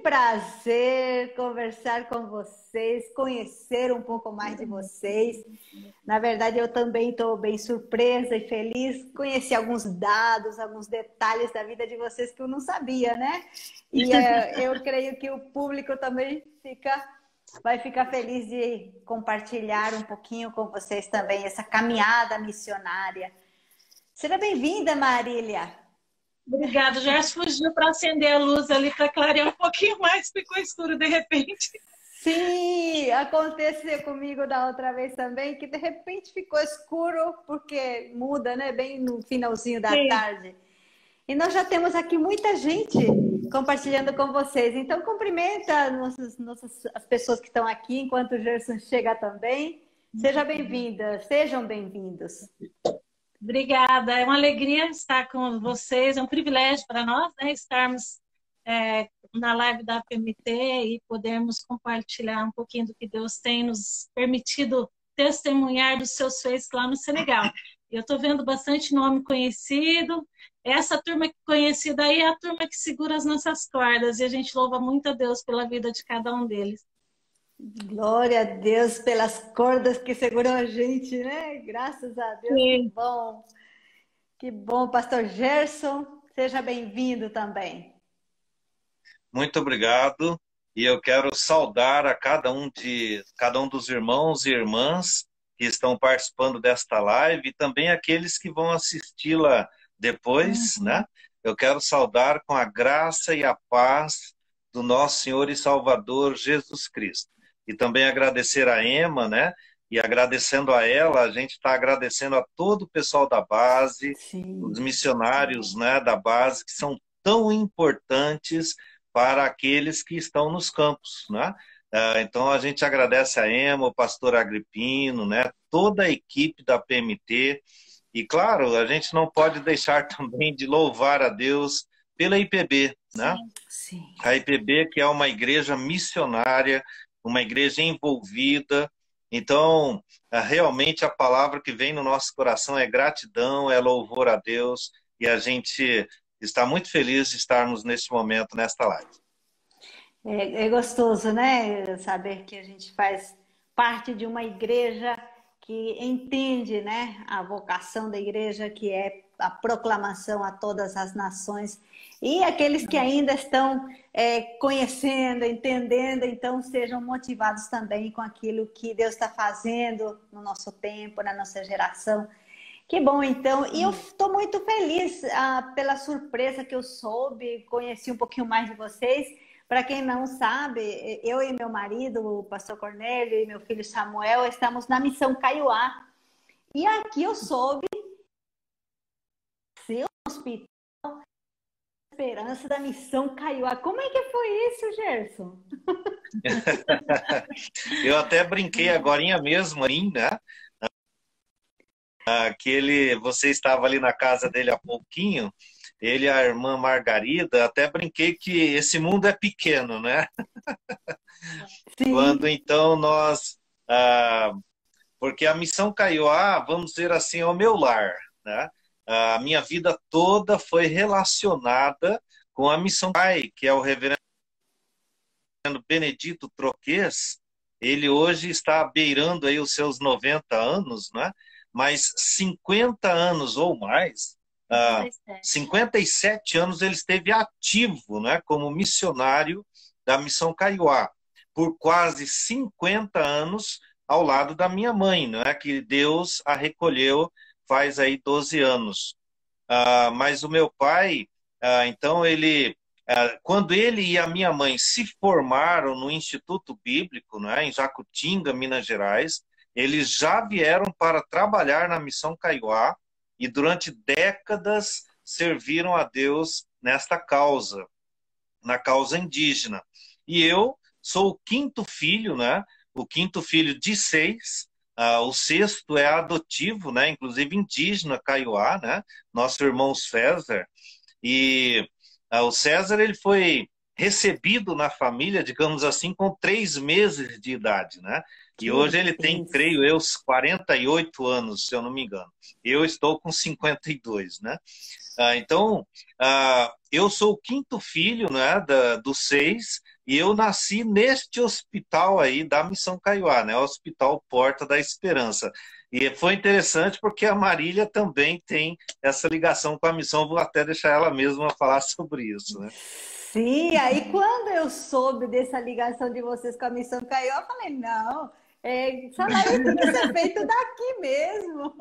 prazer conversar com vocês, conhecer um pouco mais de vocês. Na verdade, eu também estou bem surpresa e feliz. Conheci alguns dados, alguns detalhes da vida de vocês que eu não sabia, né? E é, eu creio que o público também fica, vai ficar feliz de compartilhar um pouquinho com vocês também essa caminhada missionária. Seja bem-vinda, Marília. Obrigada. Já fugiu para acender a luz ali para clarear um pouquinho mais, ficou escuro de repente. Sim, aconteceu comigo da outra vez também, que de repente ficou escuro, porque muda, né? Bem no finalzinho da Sim. tarde. E nós já temos aqui muita gente compartilhando com vocês. Então, cumprimenta nossas, nossas, as pessoas que estão aqui, enquanto o Gerson chega também. Seja bem-vinda, sejam bem-vindos. Obrigada, é uma alegria estar com vocês, é um privilégio para nós né, estarmos é, na live da PMT e podermos compartilhar um pouquinho do que Deus tem nos permitido testemunhar dos seus feitos lá no Senegal. Eu estou vendo bastante nome conhecido. Essa turma conhecida aí é a turma que segura as nossas cordas e a gente louva muito a Deus pela vida de cada um deles. Glória a Deus pelas cordas que seguram a gente, né? Graças a Deus. Sim. Que bom. Que bom, pastor Gerson. Seja bem-vindo também. Muito obrigado. E eu quero saudar a cada um de cada um dos irmãos e irmãs que estão participando desta live e também aqueles que vão assisti-la depois, uhum. né? Eu quero saudar com a graça e a paz do nosso Senhor e Salvador Jesus Cristo e também agradecer a Emma, né? E agradecendo a ela, a gente está agradecendo a todo o pessoal da base, Sim. os missionários né, da base, que são tão importantes para aqueles que estão nos campos, né? Ah, então a gente agradece a Emma, o pastor Agripino, né? Toda a equipe da PMT. E claro, a gente não pode deixar também de louvar a Deus pela IPB, né? Sim, sim. A IPB que é uma igreja missionária uma igreja envolvida. Então, é, realmente a palavra que vem no nosso coração é gratidão, é louvor a Deus, e a gente está muito feliz de estarmos nesse momento, nesta live. É, é gostoso, né? Saber que a gente faz parte de uma igreja que entende né, a vocação da igreja, que é a proclamação a todas as nações e aqueles que ainda estão é, conhecendo, entendendo, então sejam motivados também com aquilo que Deus está fazendo no nosso tempo, na nossa geração. Que bom, então. E eu estou muito feliz ah, pela surpresa que eu soube, conheci um pouquinho mais de vocês. Para quem não sabe, eu e meu marido, o pastor Cornélio, e meu filho Samuel, estamos na missão Caiuá. E aqui eu soube hospital esperança da missão Caiuá. Como é que foi isso, Gerson? eu até brinquei agora mesmo, né? Aquele, você estava ali na casa dele há pouquinho, ele e a irmã Margarida, até brinquei que esse mundo é pequeno, né? Sim. Quando então nós. Ah, porque a missão Caiuá, vamos dizer assim, é o meu lar, né? A minha vida toda foi relacionada com a missão pai, que é o reverendo Benedito Troquês. Ele hoje está beirando aí os seus 90 anos, né? mas 50 anos ou mais, uh, 57 anos ele esteve ativo né? como missionário da Missão Caiuá, por quase 50 anos ao lado da minha mãe, né? que Deus a recolheu faz aí 12 anos. Ah, mas o meu pai, ah, então, ele, ah, quando ele e a minha mãe se formaram no Instituto Bíblico, né, em Jacutinga, Minas Gerais, eles já vieram para trabalhar na Missão Caiuá e durante décadas serviram a Deus nesta causa, na causa indígena. E eu sou o quinto filho, né? O quinto filho de seis, ah, o sexto é adotivo, né? Inclusive indígena, Kaiowá, né? Nosso irmão César. E ah, o César ele foi recebido na família, digamos assim, com três meses de idade, né? E hoje ele tem, creio eu, 48 anos, se eu não me engano. Eu estou com 52, né? Ah, então, ah, eu sou o quinto filho né, da, dos seis, E eu nasci neste hospital aí da Missão Caiuá, né? Hospital Porta da Esperança. E foi interessante porque a Marília também tem essa ligação com a missão. Vou até deixar ela mesma falar sobre isso, né? Sim, aí quando eu soube dessa ligação de vocês com a missão Caiuá, eu falei, não, é, salário tem que ser feito daqui mesmo.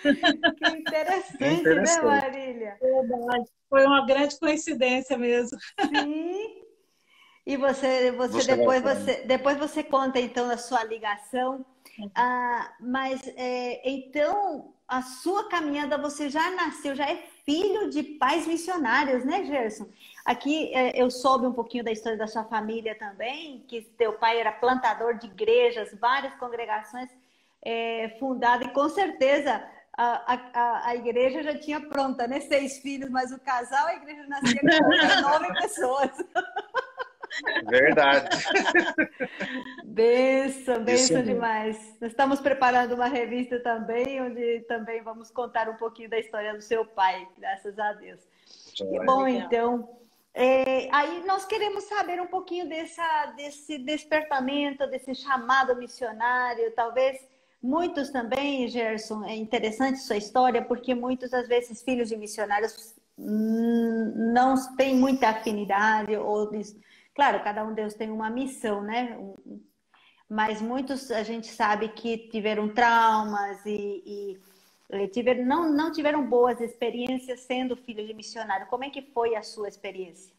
que interessante, é interessante. né, Marília? Verdade. Foi uma grande coincidência mesmo. Sim. E você, você, você depois você depois você conta então a sua ligação. Ah, mas é, então a sua caminhada você já nasceu, já é filho de pais missionários, né, Gerson? Aqui é, eu soube um pouquinho da história da sua família também, que teu pai era plantador de igrejas, várias congregações é, fundadas, e com certeza a, a, a igreja já tinha pronta, né? Seis filhos, mas o casal, a igreja nascia com nove pessoas. Verdade. Benção, benção demais. Nós estamos preparando uma revista também, onde também vamos contar um pouquinho da história do seu pai, graças a Deus. E, bom, então, é, aí nós queremos saber um pouquinho dessa, desse despertamento, desse chamado missionário, talvez muitos também, Gerson, é interessante sua história, porque muitos, às vezes, filhos de missionários não têm muita afinidade ou Claro, cada um Deus tem uma missão, né? Mas muitos a gente sabe que tiveram traumas e, e tiveram, não, não tiveram boas experiências sendo filho de missionário. Como é que foi a sua experiência?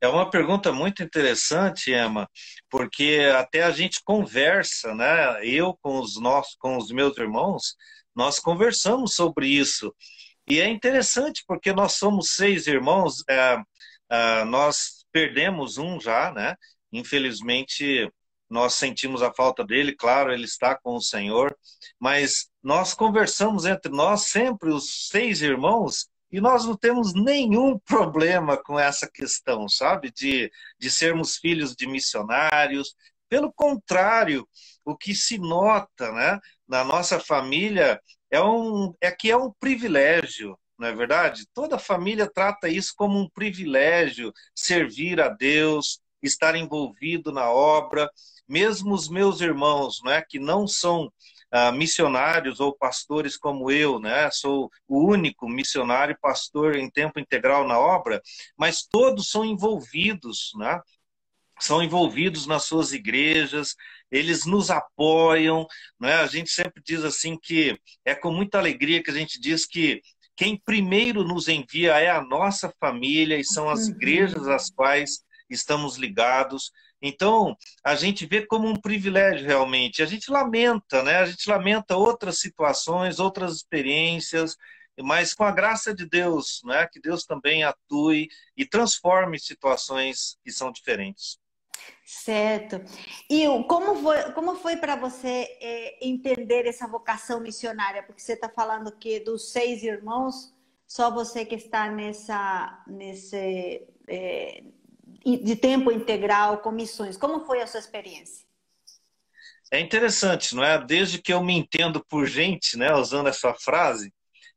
É uma pergunta muito interessante, Emma, porque até a gente conversa, né? Eu com os nossos, com os meus irmãos, nós conversamos sobre isso. E é interessante porque nós somos seis irmãos, é, é, nós perdemos um já, né? Infelizmente, nós sentimos a falta dele, claro, ele está com o Senhor, mas nós conversamos entre nós sempre, os seis irmãos, e nós não temos nenhum problema com essa questão, sabe? De, de sermos filhos de missionários. Pelo contrário, o que se nota né, na nossa família é, um, é que é um privilégio não é verdade? Toda família trata isso como um privilégio, servir a Deus, estar envolvido na obra. Mesmo os meus irmãos, né, que não são ah, missionários ou pastores como eu, né? Sou o único missionário e pastor em tempo integral na obra, mas todos são envolvidos, né? São envolvidos nas suas igrejas, eles nos apoiam, né? A gente sempre diz assim que é com muita alegria que a gente diz que quem primeiro nos envia é a nossa família e são as uhum. igrejas às quais estamos ligados. Então, a gente vê como um privilégio realmente. A gente lamenta, né? A gente lamenta outras situações, outras experiências, mas com a graça de Deus, né? Que Deus também atue e transforme situações que são diferentes. Certo. E como foi, como foi para você é, entender essa vocação missionária? Porque você está falando que dos seis irmãos, só você que está nessa, nesse, é, de tempo integral com missões. Como foi a sua experiência? É interessante, não é? Desde que eu me entendo por gente, né, usando essa frase,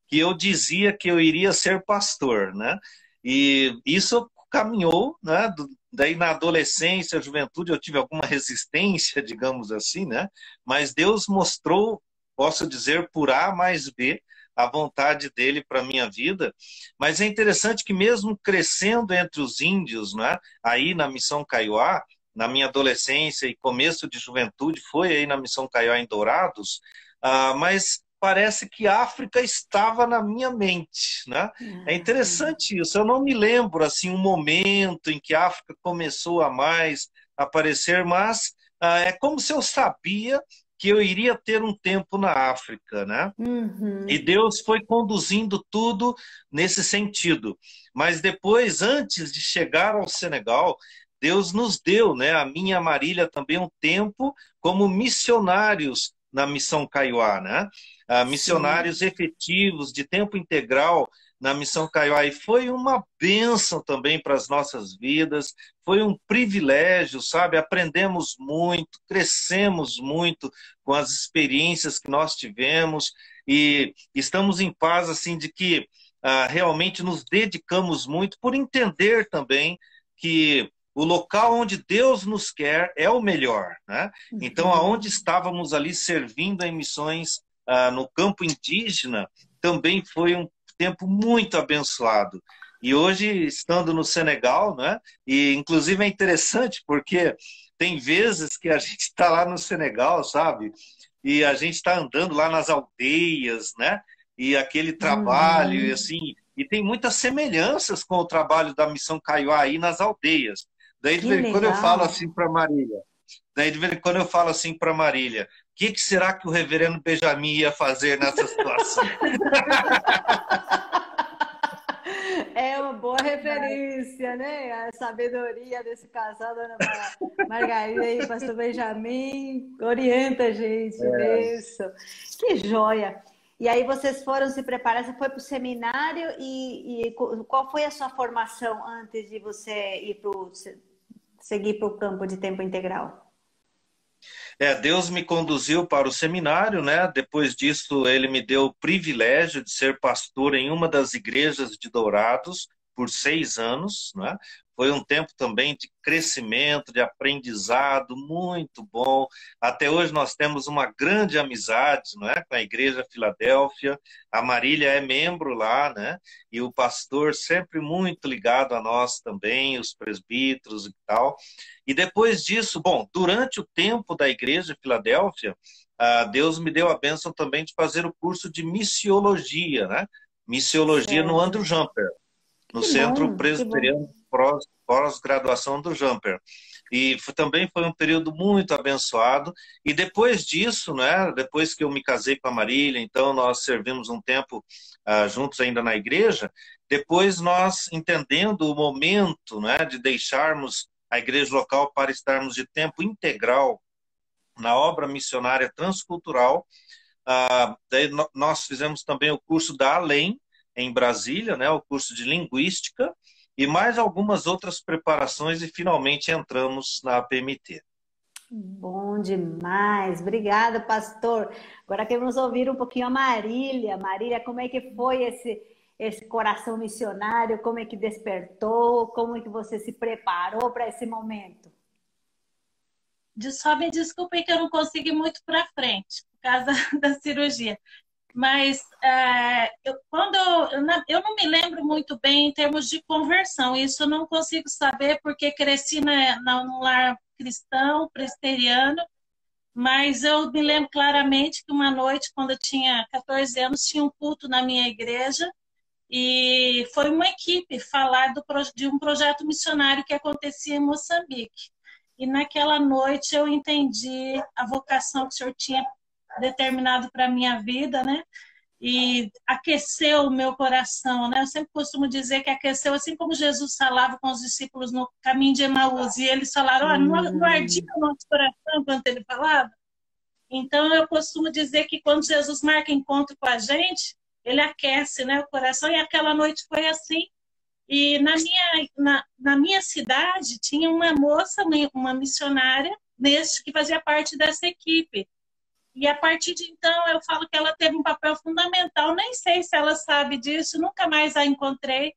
que eu dizia que eu iria ser pastor, né? E isso caminhou, né, Daí na adolescência, juventude, eu tive alguma resistência, digamos assim, né? Mas Deus mostrou, posso dizer, por A mais B, a vontade dele para a minha vida. Mas é interessante que mesmo crescendo entre os índios, né? Aí na missão Caiuá, na minha adolescência e começo de juventude, foi aí na missão Caiuá em Dourados, uh, mas parece que África estava na minha mente, né? É ah, interessante isso. Eu não me lembro assim um momento em que a África começou a mais aparecer, mas ah, é como se eu sabia que eu iria ter um tempo na África, né? Uhum. E Deus foi conduzindo tudo nesse sentido. Mas depois, antes de chegar ao Senegal, Deus nos deu, né, a minha Marília também um tempo como missionários na missão Caiuá, né? Ah, missionários Sim. efetivos de tempo integral na missão Caiuá. E foi uma bênção também para as nossas vidas, foi um privilégio, sabe? Aprendemos muito, crescemos muito com as experiências que nós tivemos e estamos em paz, assim, de que ah, realmente nos dedicamos muito por entender também que o local onde Deus nos quer é o melhor. Né? Então, uhum. aonde estávamos ali servindo em missões ah, no campo indígena, também foi um tempo muito abençoado. E hoje, estando no Senegal, né? e inclusive é interessante porque tem vezes que a gente está lá no Senegal, sabe? E a gente está andando lá nas aldeias, né? E aquele trabalho, uhum. e assim, e tem muitas semelhanças com o trabalho da Missão Caiuá aí nas aldeias. Daí, de vez em quando eu falo assim para Marília, daí de vez em quando eu falo assim para Marília, o que, que, será que o reverendo Benjamin ia fazer nessa situação? É uma boa referência, né? A sabedoria desse casal, dona Margarida e pastor Benjamin, orienta a gente é. nisso. Que joia! E aí vocês foram se preparar, você foi para o seminário e, e, qual foi a sua formação antes de você ir pro, seguir para o campo de tempo integral? É, Deus me conduziu para o seminário, né? Depois disso, ele me deu o privilégio de ser pastor em uma das igrejas de Dourados por seis anos, né? Foi um tempo também de crescimento, de aprendizado muito bom. Até hoje nós temos uma grande amizade não é? com a Igreja Filadélfia. A Marília é membro lá, né? E o pastor sempre muito ligado a nós também, os presbíteros e tal. E depois disso, bom, durante o tempo da Igreja Filadélfia, Deus me deu a bênção também de fazer o curso de missiologia, né? Missiologia no Andrew Jumper, no que Centro bom, Presbiteriano pós-graduação do Jumper. E também foi um período muito abençoado. E depois disso, né, depois que eu me casei com a Marília, então nós servimos um tempo uh, juntos ainda na igreja. Depois nós, entendendo o momento né, de deixarmos a igreja local para estarmos de tempo integral na obra missionária transcultural, uh, daí nós fizemos também o curso da Além, em Brasília, né, o curso de Linguística, e mais algumas outras preparações e finalmente entramos na PMT. Bom demais, obrigada, pastor. Agora queremos ouvir um pouquinho a Marília. Marília, como é que foi esse esse coração missionário? Como é que despertou? Como é que você se preparou para esse momento? Só me desculpe que eu não consegui muito para frente por causa da cirurgia. Mas é, eu, quando eu, não me lembro muito bem em termos de conversão, isso eu não consigo saber porque cresci na, na, num lar cristão, presteriano, mas eu me lembro claramente que uma noite, quando eu tinha 14 anos, tinha um culto na minha igreja. E foi uma equipe falar do, de um projeto missionário que acontecia em Moçambique. E naquela noite eu entendi a vocação que o senhor tinha determinado para a minha vida, né? E aqueceu o meu coração, né? Eu sempre costumo dizer que aqueceu, assim como Jesus falava com os discípulos no caminho de Emaús, e eles falaram, ah, não, não ardia o nosso coração quando ele falava? Então, eu costumo dizer que quando Jesus marca encontro com a gente, ele aquece né, o coração, e aquela noite foi assim. E na minha, na, na minha cidade tinha uma moça, uma missionária, neste que fazia parte dessa equipe. E a partir de então eu falo que ela teve um papel fundamental. Nem sei se ela sabe disso, nunca mais a encontrei,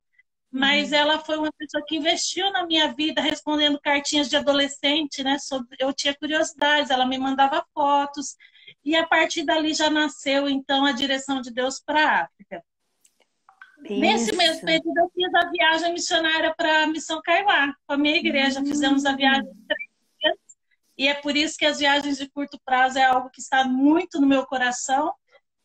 mas uhum. ela foi uma pessoa que investiu na minha vida respondendo cartinhas de adolescente, né? Sobre, eu tinha curiosidades, ela me mandava fotos e a partir dali já nasceu então a direção de Deus para a África. Isso. Nesse mesmo período eu fiz a viagem missionária para a Missão Caiuá, com a minha igreja. Uhum. Fizemos a viagem de três e é por isso que as viagens de curto prazo é algo que está muito no meu coração,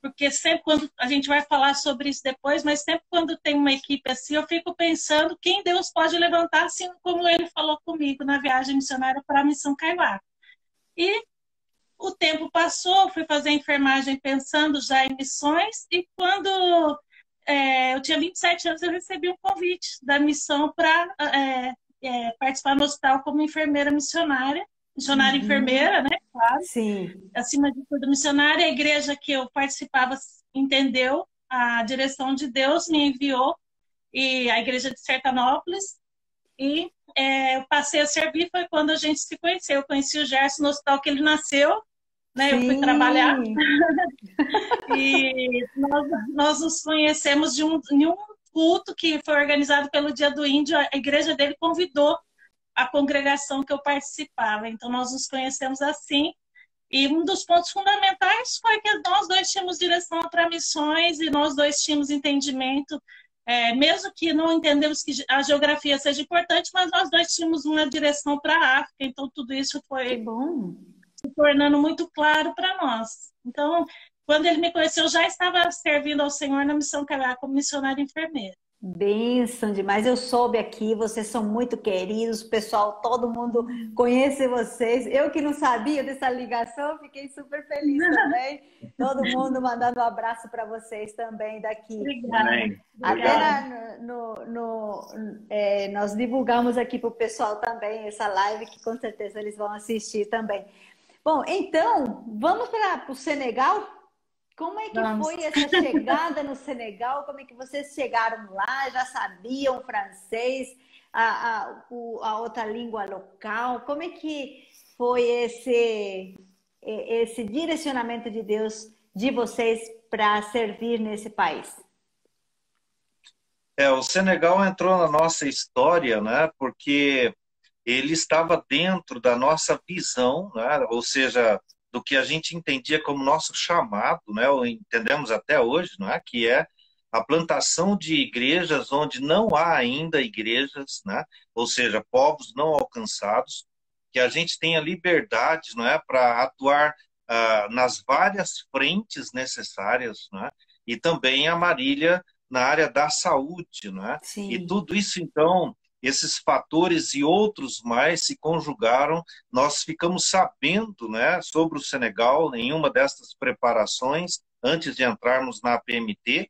porque sempre quando a gente vai falar sobre isso depois, mas sempre quando tem uma equipe assim, eu fico pensando quem Deus pode levantar, assim como ele falou comigo na viagem missionária para a Missão Caiuá. E o tempo passou, fui fazer enfermagem pensando já em missões, e quando é, eu tinha 27 anos, eu recebi um convite da missão para é, é, participar no hospital como enfermeira missionária missionária uhum. enfermeira, né? Claro. Sim. Acima de tudo, missionária. A igreja que eu participava entendeu a direção de Deus, me enviou, e a igreja de Sertanópolis. E é, eu passei a servir, foi quando a gente se conheceu. Eu conheci o Gerson no hospital que ele nasceu, né? Sim. Eu fui trabalhar. e nós, nós nos conhecemos de um, de um culto que foi organizado pelo Dia do Índio. A igreja dele convidou a congregação que eu participava. Então, nós nos conhecemos assim. E um dos pontos fundamentais foi que nós dois tínhamos direção para missões e nós dois tínhamos entendimento, é, mesmo que não entendemos que a geografia seja importante, mas nós dois tínhamos uma direção para a África. Então, tudo isso foi se tornando muito claro para nós. Então, quando ele me conheceu, eu já estava servindo ao Senhor na missão Cará como missionária enfermeira. Benção demais. Eu soube aqui, vocês são muito queridos, pessoal, todo mundo conhece vocês. Eu que não sabia dessa ligação, fiquei super feliz também. todo mundo mandando um abraço para vocês também daqui. Obrigada. Até no, no, no é, nós divulgamos aqui para o pessoal também essa live, que com certeza eles vão assistir também. Bom, então, vamos para o Senegal? Como é que Vamos. foi essa chegada no Senegal? Como é que vocês chegaram lá? Já sabiam francês, a, a, a outra língua local? Como é que foi esse, esse direcionamento de Deus de vocês para servir nesse país? É, o Senegal entrou na nossa história, né? Porque ele estava dentro da nossa visão, né? Ou seja, do que a gente entendia como nosso chamado, né, ou entendemos até hoje, não é, que é a plantação de igrejas onde não há ainda igrejas, né, ou seja, povos não alcançados, que a gente tenha liberdade, não é, para atuar uh, nas várias frentes necessárias, não é, e também a Marília na área da saúde, não é? Sim. E tudo isso então esses fatores e outros mais se conjugaram. Nós ficamos sabendo né, sobre o Senegal em uma dessas preparações, antes de entrarmos na PMT.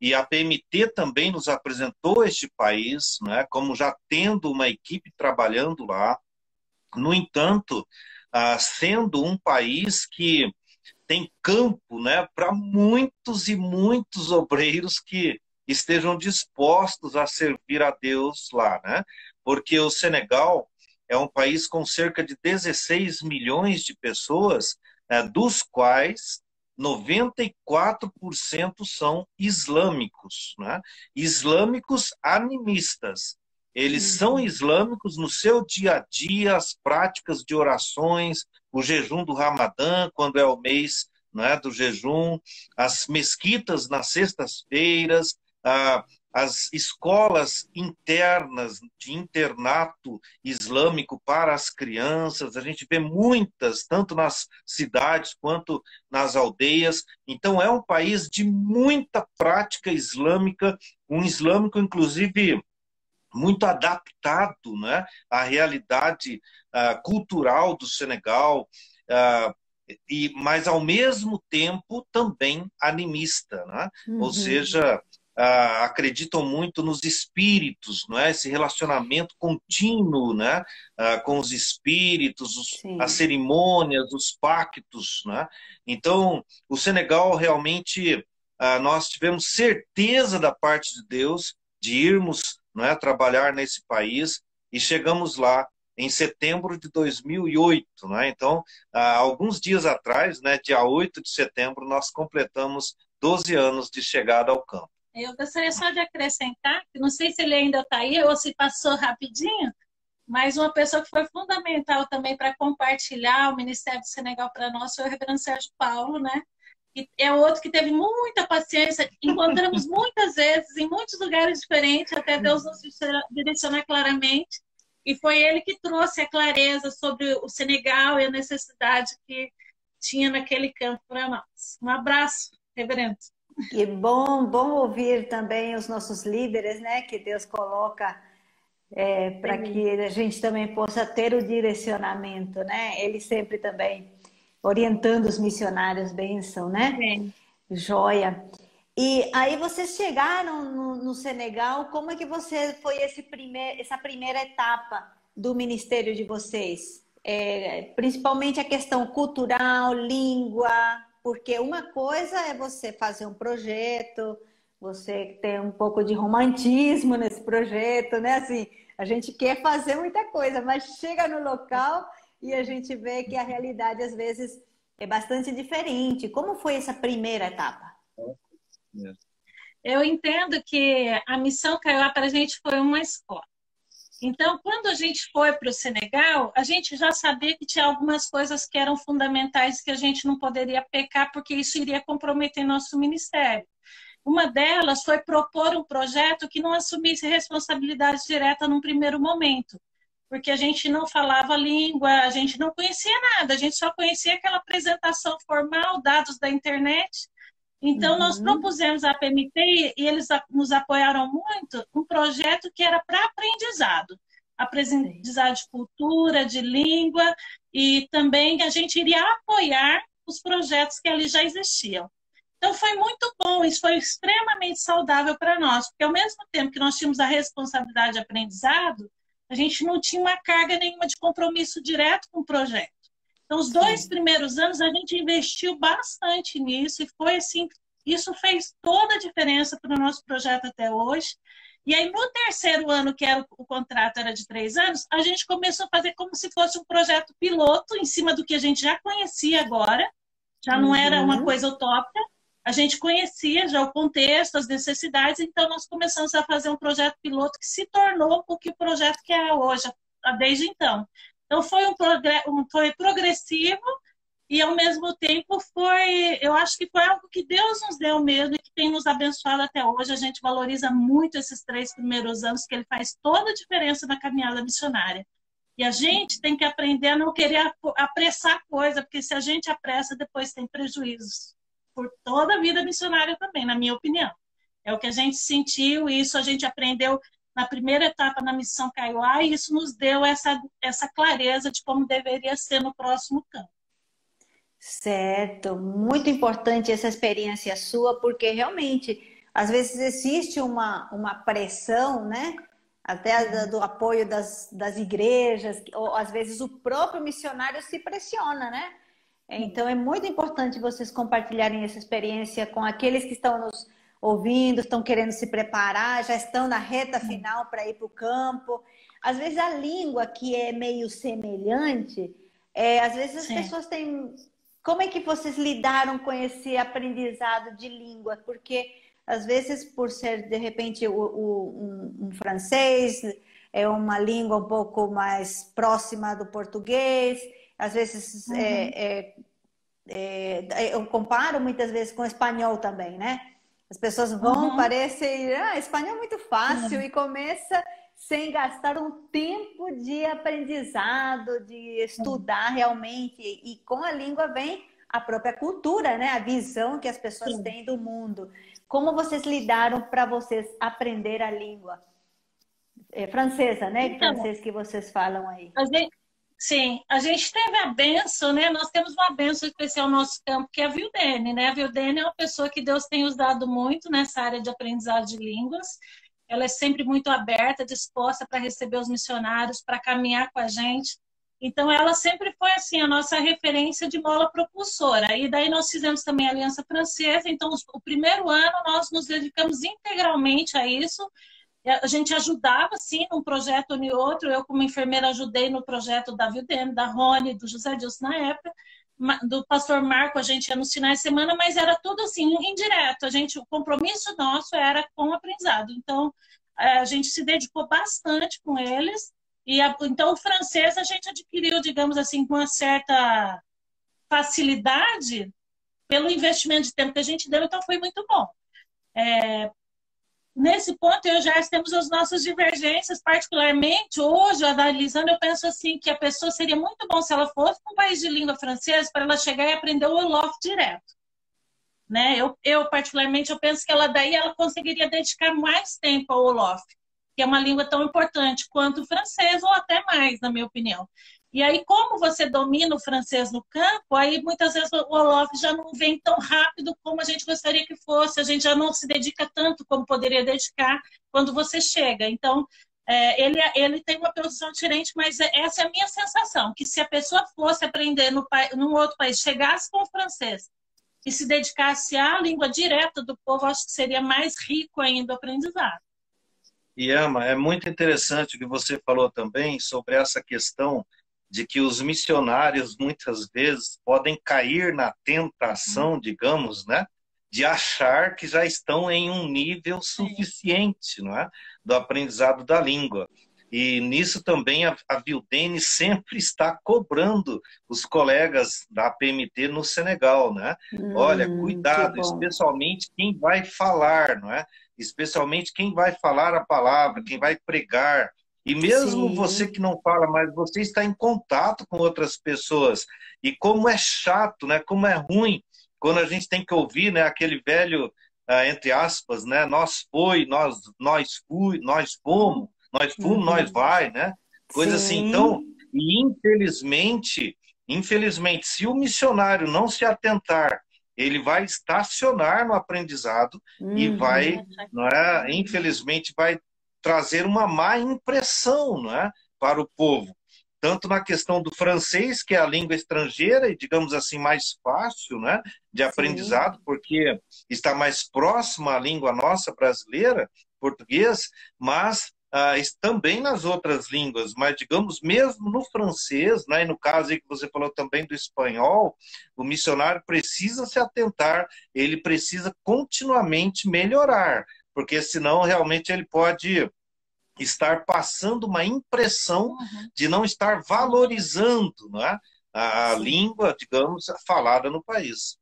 E a PMT também nos apresentou este país, né, como já tendo uma equipe trabalhando lá. No entanto, ah, sendo um país que tem campo né, para muitos e muitos obreiros que estejam dispostos a servir a Deus lá, né? Porque o Senegal é um país com cerca de 16 milhões de pessoas, né, dos quais 94% são islâmicos, né? islâmicos animistas. Eles uhum. são islâmicos no seu dia a dia, as práticas de orações, o jejum do Ramadã, quando é o mês né, do jejum, as mesquitas nas sextas-feiras, ah, as escolas internas de internato islâmico para as crianças, a gente vê muitas, tanto nas cidades quanto nas aldeias. Então, é um país de muita prática islâmica, um islâmico, inclusive, muito adaptado né, à realidade uh, cultural do Senegal. Uh, e, mas ao mesmo tempo também animista, né? Uhum. ou seja, ah, acreditam muito nos espíritos, não é? Esse relacionamento contínuo, né? Ah, com os espíritos, os, as cerimônias, os pactos, né? Então, o Senegal realmente ah, nós tivemos certeza da parte de Deus de irmos, não é, trabalhar nesse país e chegamos lá em setembro de 2008, né? Então, há alguns dias atrás, né, dia 8 de setembro, nós completamos 12 anos de chegada ao campo. Eu gostaria só de acrescentar, que não sei se ele ainda está aí ou se passou rapidinho, mas uma pessoa que foi fundamental também para compartilhar o Ministério do Senegal para nós foi o Reverendo Sérgio Paulo, né? E é outro que teve muita paciência, encontramos muitas vezes em muitos lugares diferentes, até Deus nos direcionar claramente. E foi ele que trouxe a clareza sobre o Senegal e a necessidade que tinha naquele campo para nós. Um abraço, reverendo. E bom, bom ouvir também os nossos líderes, né? Que Deus coloca é, para que a gente também possa ter o direcionamento, né? Ele sempre também orientando os missionários, bênção, né? Sim. Joia. E aí vocês chegaram no, no, Senegal, como é que você foi esse primeir, essa primeira etapa do ministério de vocês? É, principalmente a questão cultural, língua, porque uma coisa é você fazer um projeto, você ter um pouco de romantismo nesse projeto, né? Assim, a gente quer fazer muita coisa, mas chega no local e a gente vê que a realidade às vezes é bastante diferente. Como foi essa primeira etapa? Eu entendo que a missão Caiuá para a gente foi uma escola. Então, quando a gente foi para o Senegal, a gente já sabia que tinha algumas coisas que eram fundamentais que a gente não poderia pecar, porque isso iria comprometer nosso ministério. Uma delas foi propor um projeto que não assumisse responsabilidade direta num primeiro momento, porque a gente não falava língua, a gente não conhecia nada, a gente só conhecia aquela apresentação formal, dados da internet. Então, uhum. nós propusemos à PMT e eles nos apoiaram muito um projeto que era para aprendizado aprendizado de cultura, de língua, e também a gente iria apoiar os projetos que ali já existiam. Então foi muito bom, isso foi extremamente saudável para nós, porque ao mesmo tempo que nós tínhamos a responsabilidade de aprendizado, a gente não tinha uma carga nenhuma de compromisso direto com o projeto. Então, os dois Sim. primeiros anos a gente investiu bastante nisso e foi assim, isso fez toda a diferença para o nosso projeto até hoje. E aí, no terceiro ano, que era o, contrato era de três anos, a gente começou a fazer como se fosse um projeto piloto em cima do que a gente já conhecia agora, já não uhum. era uma uhum. coisa utópica, a gente conhecia já o contexto, as necessidades, então nós começamos a fazer um projeto piloto que se tornou o que o projeto que é hoje, desde então. Então foi um, um foi progressivo e ao mesmo tempo foi, eu acho que foi algo que Deus nos deu mesmo e que tem nos abençoado até hoje. A gente valoriza muito esses três primeiros anos que ele faz toda a diferença na caminhada missionária. E a gente tem que aprender a não querer apressar coisa, porque se a gente apressa, depois tem prejuízos por toda a vida missionária também, na minha opinião. É o que a gente sentiu e isso a gente aprendeu na primeira etapa na missão Kaiowá e isso nos deu essa, essa clareza de como deveria ser no próximo campo. Certo, muito importante essa experiência sua, porque realmente, às vezes existe uma, uma pressão, né? Até do apoio das, das igrejas, ou às vezes o próprio missionário se pressiona, né? Então é muito importante vocês compartilharem essa experiência com aqueles que estão nos ouvindo, estão querendo se preparar, já estão na reta final para ir para o campo. Às vezes a língua que é meio semelhante, é, às vezes as Sim. pessoas têm. Como é que vocês lidaram com esse aprendizado de língua? Porque às vezes, por ser de repente o, o, um, um francês, é uma língua um pouco mais próxima do português às vezes, uhum. é, é, é, eu comparo muitas vezes com o espanhol também, né? As pessoas vão, uhum. parece, ah, espanhol é muito fácil uhum. e começa sem gastar um tempo de aprendizado, de estudar realmente. E com a língua vem a própria cultura, né? A visão que as pessoas Sim. têm do mundo. Como vocês lidaram para vocês aprender a língua? É francesa, né? Então, Francês que vocês falam aí. A gente, Sim, a gente teve a benção, né? Nós temos uma benção especial no nosso campo, que é a Vildene, né? A Vildene é uma pessoa que Deus tem usado muito nessa área de aprendizado de línguas. Ela é sempre muito aberta, disposta para receber os missionários, para caminhar com a gente. Então, ela sempre foi, assim, a nossa referência de mola propulsora. E daí nós fizemos também a Aliança Francesa. Então, o primeiro ano nós nos dedicamos integralmente a isso a gente ajudava, sim, num projeto ou em outro. Eu, como enfermeira, ajudei no projeto da Vildem, da Rony, do José Dilson na época. Do pastor Marco, a gente ia nos finais de semana, mas era tudo assim, indireto. A gente, o compromisso nosso era com o aprendizado. Então, é, a gente se dedicou bastante com eles. E a, então, o francês a gente adquiriu, digamos assim, com uma certa facilidade pelo investimento de tempo que a gente deu, então foi muito bom. É, nesse ponto eu já temos as nossas divergências, particularmente hoje, analisando, eu penso assim que a pessoa seria muito bom se ela fosse para um país de língua francesa para ela chegar e aprender o Wolof direto. Né? Eu, eu, particularmente, eu penso que ela daí ela conseguiria dedicar mais tempo ao Wolof, que é uma língua tão importante quanto o francês, ou até mais, na minha opinião. E aí, como você domina o francês no campo, aí muitas vezes o Olof já não vem tão rápido como a gente gostaria que fosse, a gente já não se dedica tanto como poderia dedicar quando você chega. Então, é, ele, ele tem uma posição diferente, mas é, essa é a minha sensação, que se a pessoa fosse aprender no, num outro país, chegasse com o francês e se dedicasse à língua direta do povo, acho que seria mais rico ainda o aprendizado. E Ama, é muito interessante o que você falou também sobre essa questão de que os missionários muitas vezes podem cair na tentação, digamos, né, de achar que já estão em um nível suficiente, não é, do aprendizado da língua. E nisso também a, a Vildene sempre está cobrando os colegas da PMT no Senegal, né? Hum, Olha, cuidado, especialmente quem vai falar, não é? Especialmente quem vai falar a palavra, quem vai pregar. E mesmo Sim. você que não fala, mas você está em contato com outras pessoas. E como é chato, né? Como é ruim quando a gente tem que ouvir, né? Aquele velho, uh, entre aspas, né? Nós foi, nós, nós fui, nós fomos nós fomos, uhum. nós vai, né? Coisa assim. Sim. assim. Então, e infelizmente, infelizmente, se o missionário não se atentar, ele vai estacionar no aprendizado uhum. e vai, não é? Infelizmente, vai trazer uma má impressão, não é? Para o povo tanto na questão do francês, que é a língua estrangeira e, digamos assim, mais fácil né, de aprendizado, Sim. porque está mais próxima à língua nossa brasileira, português, mas ah, também nas outras línguas, mas digamos mesmo no francês, né, e no caso aí que você falou também do espanhol, o missionário precisa se atentar, ele precisa continuamente melhorar, porque senão realmente ele pode estar passando uma impressão uhum. de não estar valorizando né, a, língua, digamos, falada no país.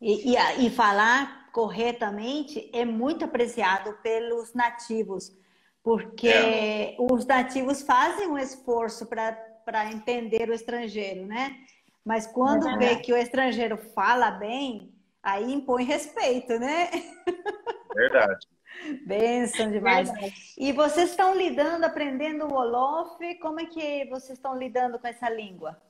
E, e, e falar corretamente é muito apreciado pelos nativos porque é. os nativos fazem um esforço para entender o estrangeiro, né? Mas quando é. vê que o estrangeiro fala bem, aí impõe respeito, né? Verdade. Benção demais. Verdade. E vocês estão lidando, aprendendo o Olof, como é que vocês estão lidando com essa língua?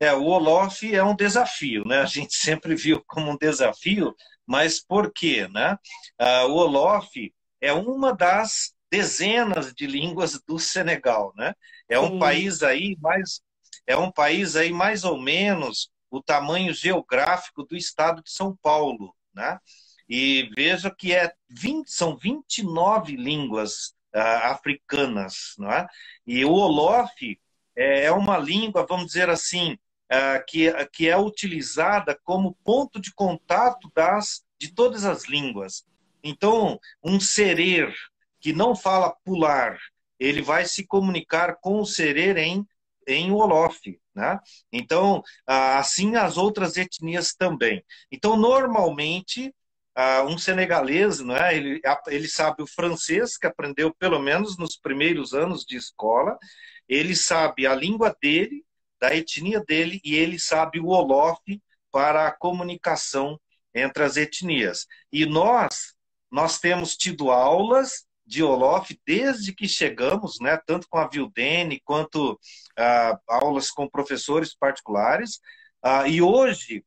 É, o Olof é um desafio, né? A gente sempre viu como um desafio, mas por quê, né? Ah, o Olof é uma das dezenas de línguas do Senegal, né? É um Sim. país aí mais é um país aí mais ou menos o tamanho geográfico do estado de São Paulo, né? E veja que é 20, são 29 línguas uh, africanas, não é? E o Olof é, é uma língua, vamos dizer assim, uh, que, que é utilizada como ponto de contato das de todas as línguas. Então, um serer que não fala pular, ele vai se comunicar com o serer em, em Wolof. Né? Então, assim as outras etnias também. Então, normalmente, um senegalês, né, ele, ele sabe o francês, que aprendeu pelo menos nos primeiros anos de escola, ele sabe a língua dele, da etnia dele, e ele sabe o Wolof para a comunicação entre as etnias. E nós, nós temos tido aulas de Olof desde que chegamos, né, tanto com a Vildene quanto ah, aulas com professores particulares. Ah, e hoje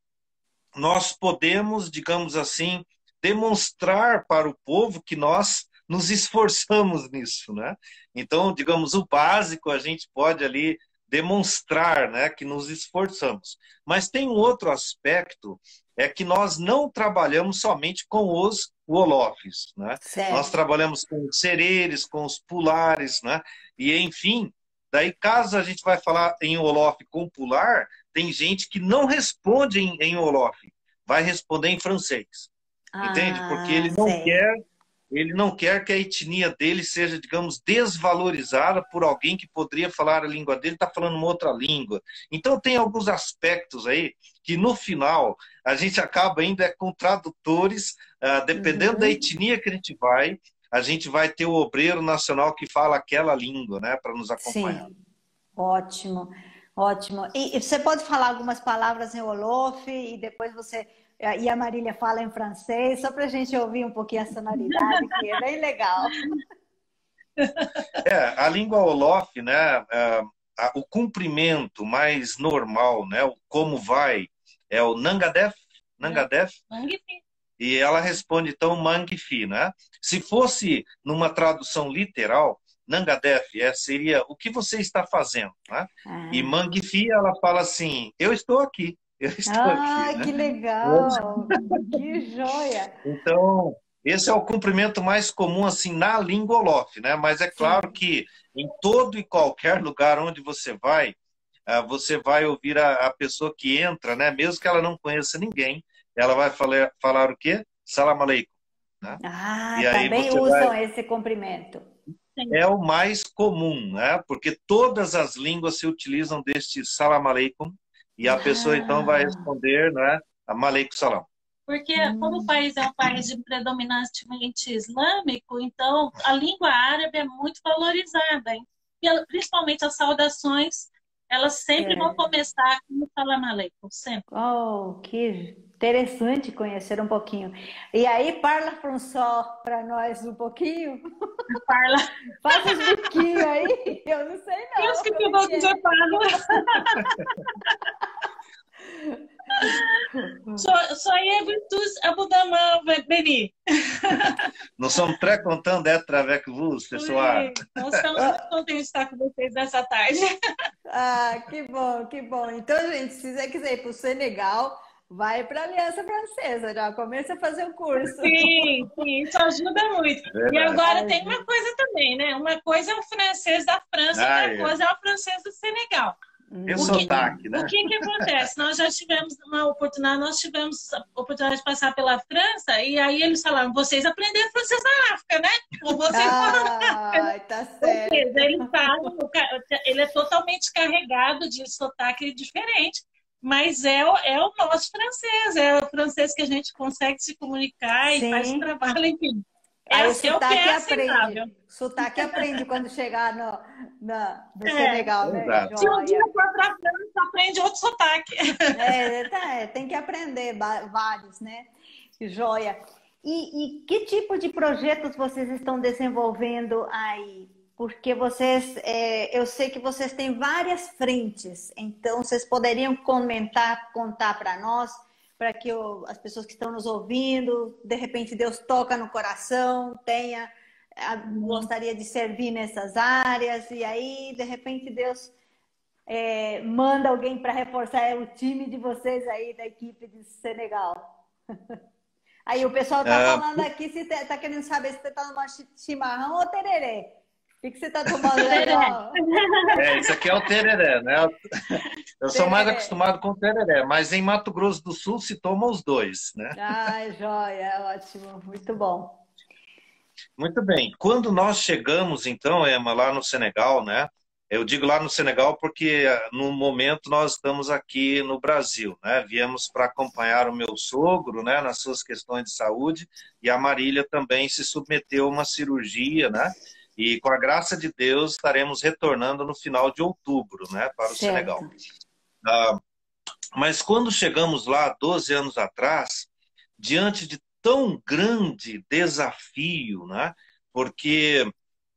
nós podemos, digamos assim, demonstrar para o povo que nós nos esforçamos nisso, né? Então, digamos, o básico a gente pode ali demonstrar, né, que nos esforçamos. Mas tem um outro aspecto é que nós não trabalhamos somente com os Wolofs, né? Nós trabalhamos com os sereres, com os pulares, né? E enfim, daí caso a gente vai falar em Wolof com pular, tem gente que não responde em, em Wolof, vai responder em francês. Ah, entende? Porque ele não sei. quer ele não quer que a etnia dele seja, digamos, desvalorizada por alguém que poderia falar a língua dele, está falando uma outra língua. Então tem alguns aspectos aí que no final a gente acaba ainda com tradutores, uh, dependendo uhum. da etnia que a gente vai, a gente vai ter o obreiro nacional que fala aquela língua, né, para nos acompanhar. Sim. Ótimo, ótimo. E, e você pode falar algumas palavras em Olof e depois você e a Marília fala em francês, só para a gente ouvir um pouquinho a sonoridade, que é bem legal. É, a língua Olof, né, é, o cumprimento mais normal, né, o como vai, é o Nangadef, Nangadef, e ela responde então Mangfi, né? Se fosse numa tradução literal, Nangadef é, seria o que você está fazendo, né? Ah. E Mangfi ela fala assim, eu estou aqui. Eu estou ah, aqui, né? que legal! que joia! Então, esse é o cumprimento mais comum assim na língua Olof, né? Mas é claro Sim. que em todo e qualquer lugar onde você vai, ah, você vai ouvir a, a, pessoa que entra, né? Mesmo que ela não conheça ninguém, ela vai falar, falar o quê? Salam aleikum. Né? Ah, e também usam vai... esse cumprimento. é o mais comum, né? Porque todas as línguas se utilizam deste salam aleikum e a ah. pessoa então vai responder, né? Aleikum salam. Porque como o país é um país de predominantemente islâmico, então a língua árabe é muito valorizada, hein? principalmente as saudações, elas sempre é. vão começar com o salam aleikum, sempre. Oh, que Interessante conhecer um pouquinho. E aí, parla só para nós um pouquinho. Parla. Faz uns biquinhos aí. Eu não sei não. Eu que eu vou dizer parla. Soyez virtus abondamment béni. Nous sommes très contents d'être avec vous ce soir. Nós estamos muito contentes de estar com vocês nessa tarde. Ah, que bom, que bom. Então, gente, se você quiser ir para o Senegal, vai para a Aliança Francesa, já começa a fazer o curso. Sim, sim, isso ajuda muito. Verdade. E agora tem uma coisa também, né? Uma coisa é o francês da França, ah, outra é. coisa é o francês do Senegal. Tem o sotaque, né? O que que acontece? Nós já tivemos uma oportunidade, nós tivemos a oportunidade de passar pela França e aí eles falaram, vocês aprenderam francês na África, né? Ou vocês ah, foram tá certo. Ele, tá, ele é totalmente carregado de sotaque diferente mas é, é o nosso francês, é o francês que a gente consegue se comunicar Sim. e faz o trabalho, enfim. É Aí o assim, sotaque é aprende. Sotaque aprende quando chegar no, no, no é, Senegal, né? Se um dia for para a França, aprende outro sotaque. É, tá, é, tem que aprender vários, né? Joia. E, e que tipo de projetos vocês estão desenvolvendo aí? porque vocês, é, eu sei que vocês têm várias frentes, então vocês poderiam comentar, contar para nós, para que eu, as pessoas que estão nos ouvindo, de repente Deus toca no coração, tenha, gostaria de servir nessas áreas, e aí de repente Deus é, manda alguém para reforçar o time de vocês aí da equipe de Senegal. Aí o pessoal está é... falando aqui se está querendo saber se você está numa chimarrão ou tererê. O que, você está tomando? É, isso aqui é o tereré, né? Eu sou mais acostumado com o tereré, mas em Mato Grosso do Sul se toma os dois, né? Ah, joia, ótimo, muito bom. Muito bem. Quando nós chegamos, então, Emma, lá no Senegal, né? Eu digo lá no Senegal porque no momento nós estamos aqui no Brasil, né? Viemos para acompanhar o meu sogro, né, nas suas questões de saúde, e a Marília também se submeteu a uma cirurgia, né? E com a graça de Deus estaremos retornando no final de outubro, né, para o certo. Senegal. Ah, mas quando chegamos lá 12 anos atrás, diante de tão grande desafio, né, porque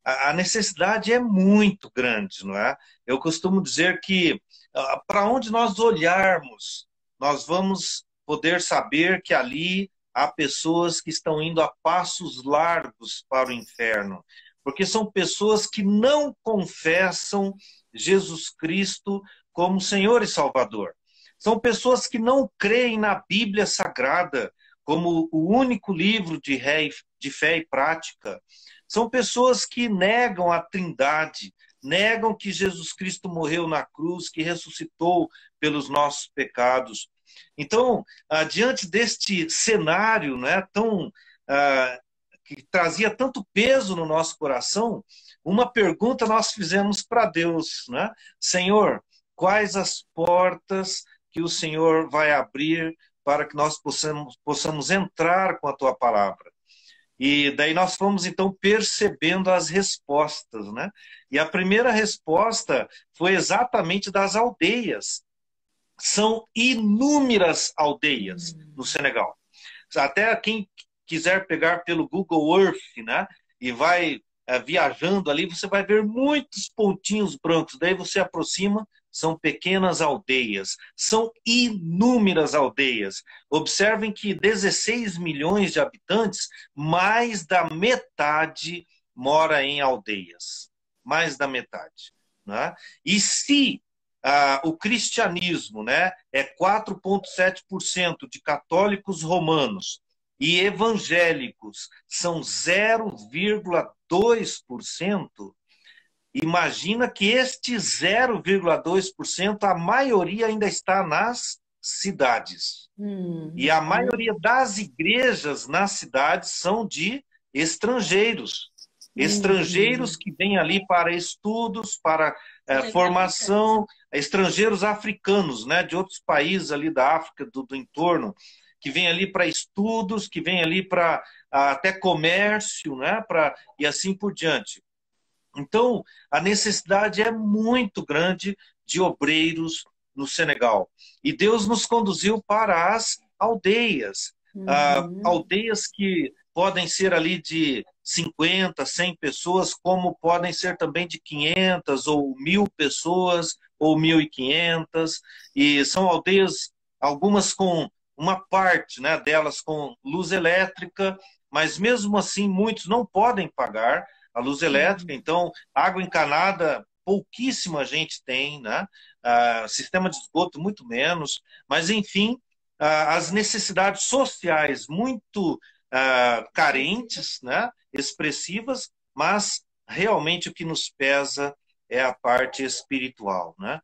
a necessidade é muito grande, não é? Eu costumo dizer que ah, para onde nós olharmos, nós vamos poder saber que ali há pessoas que estão indo a passos largos para o inferno porque são pessoas que não confessam Jesus Cristo como Senhor e Salvador. São pessoas que não creem na Bíblia Sagrada como o único livro de, de fé e prática. São pessoas que negam a Trindade, negam que Jesus Cristo morreu na cruz, que ressuscitou pelos nossos pecados. Então, ah, diante deste cenário né, tão ah, que trazia tanto peso no nosso coração, uma pergunta nós fizemos para Deus, né? Senhor, quais as portas que o Senhor vai abrir para que nós possamos, possamos entrar com a tua palavra? E daí nós fomos então percebendo as respostas, né? E a primeira resposta foi exatamente das aldeias. São inúmeras aldeias no Senegal. Até quem quiser pegar pelo Google Earth, né? E vai é, viajando ali, você vai ver muitos pontinhos brancos. Daí você aproxima, são pequenas aldeias, são inúmeras aldeias. Observem que 16 milhões de habitantes, mais da metade mora em aldeias. Mais da metade. Né? E se ah, o cristianismo né, é 4,7% de católicos romanos, e evangélicos são 0,2%, imagina que este 0,2%, a maioria ainda está nas cidades. Hum. E a maioria das igrejas nas cidades são de estrangeiros. Estrangeiros que vêm ali para estudos, para é, formação, estrangeiros africanos, né, de outros países ali da África, do, do entorno, que vêm ali para estudos, que vêm ali para até comércio, né, pra, e assim por diante. Então, a necessidade é muito grande de obreiros no Senegal. E Deus nos conduziu para as aldeias, ah, uhum. aldeias que podem ser ali de 50, 100 pessoas, como podem ser também de 500 ou mil pessoas ou 1.500. E são aldeias, algumas com uma parte né, delas com luz elétrica, mas mesmo assim muitos não podem pagar a luz elétrica. Então, água encanada, pouquíssima gente tem, né? Uh, sistema de esgoto, muito menos. Mas, enfim, uh, as necessidades sociais muito uh, carentes, né? expressivas, mas realmente o que nos pesa é a parte espiritual. Né?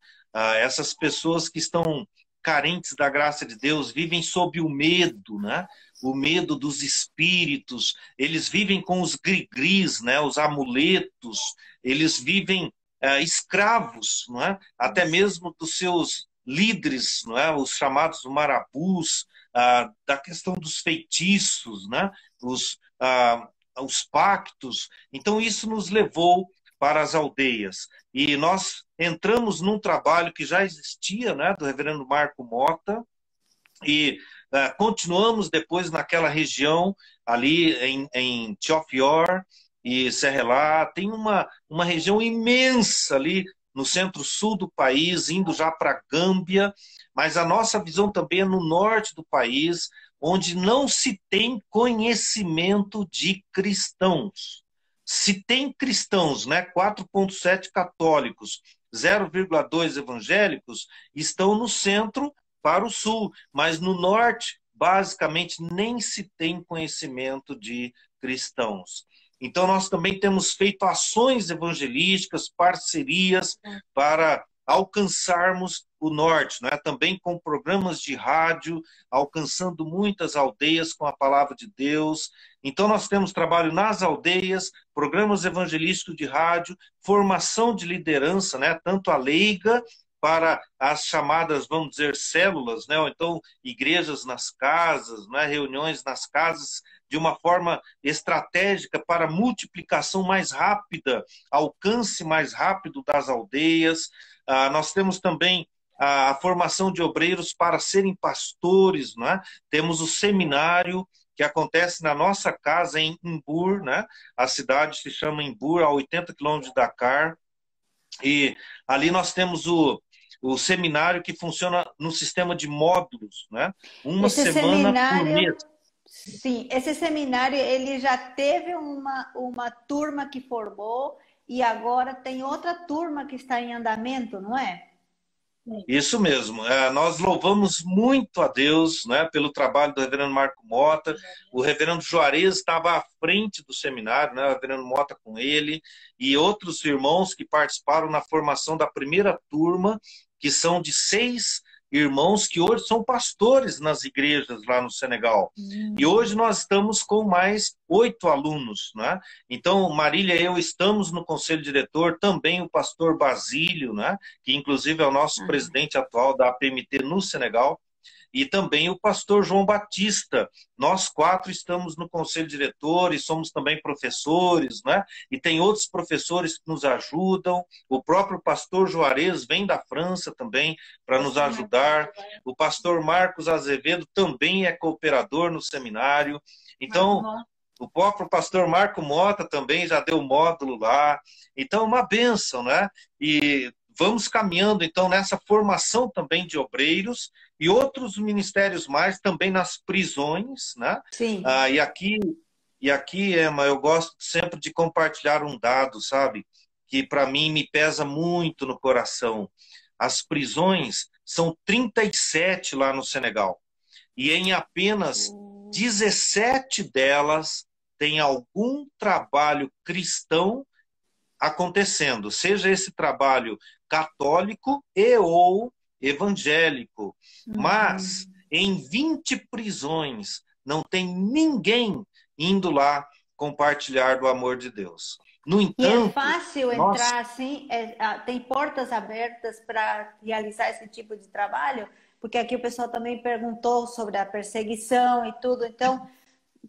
essas pessoas que estão carentes da graça de Deus vivem sob o medo, né? O medo dos espíritos, eles vivem com os grigris, né, os amuletos, eles vivem é, escravos, não é? até mesmo dos seus líderes, não é? os chamados marabus, ah, da questão dos feitiços, né? os, ah, os pactos. Então, isso nos levou para as aldeias. E nós entramos num trabalho que já existia, né, do reverendo Marco Mota, e continuamos depois naquela região ali em, em Tiofior e Serrelá. Tem uma, uma região imensa ali no centro-sul do país, indo já para Gâmbia, mas a nossa visão também é no norte do país, onde não se tem conhecimento de cristãos. Se tem cristãos, né, 4,7 católicos, 0,2 evangélicos, estão no centro para o sul, mas no norte, basicamente, nem se tem conhecimento de cristãos. Então, nós também temos feito ações evangelísticas, parcerias para alcançarmos o norte, né? também com programas de rádio, alcançando muitas aldeias com a palavra de Deus. Então, nós temos trabalho nas aldeias, programas evangelísticos de rádio, formação de liderança, né? tanto a leiga para as chamadas, vamos dizer, células, né? ou então igrejas nas casas, né? reuniões nas casas, de uma forma estratégica para multiplicação mais rápida, alcance mais rápido das aldeias. Ah, nós temos também a formação de obreiros para serem pastores, né? temos o seminário que acontece na nossa casa em Imbur, né? a cidade se chama Imbur, a 80 quilômetros de Dakar, e ali nós temos o, o seminário que funciona no sistema de módulos, né? Uma esse semana por mês. Sim, esse seminário ele já teve uma, uma turma que formou e agora tem outra turma que está em andamento, não é? Isso mesmo. É, nós louvamos muito a Deus né, pelo trabalho do reverendo Marco Mota. O reverendo Juarez estava à frente do seminário, né, o reverendo Mota com ele, e outros irmãos que participaram na formação da primeira turma, que são de seis irmãos que hoje são pastores nas igrejas lá no Senegal. Uhum. E hoje nós estamos com mais oito alunos. Né? Então, Marília e eu estamos no conselho diretor, também o pastor Basílio, né? que inclusive é o nosso uhum. presidente atual da APMT no Senegal e também o pastor João Batista. Nós quatro estamos no conselho diretor e somos também professores, né? E tem outros professores que nos ajudam. O próprio pastor Juarez vem da França também para nos ajudar. O pastor Marcos Azevedo também é cooperador no seminário. Então, o próprio pastor Marco Mota também já deu módulo lá. Então, uma bênção, né? E vamos caminhando, então, nessa formação também de obreiros e outros ministérios mais também nas prisões, né? Sim. Ah, e aqui, e aqui, Emma, eu gosto sempre de compartilhar um dado, sabe? Que para mim me pesa muito no coração. As prisões são 37 lá no Senegal. E em apenas 17 delas tem algum trabalho cristão acontecendo, seja esse trabalho católico e ou evangélico. Uhum. Mas em 20 prisões não tem ninguém indo lá compartilhar do amor de Deus. No entanto, e é fácil entrar assim, é, tem portas abertas para realizar esse tipo de trabalho, porque aqui o pessoal também perguntou sobre a perseguição e tudo. Então,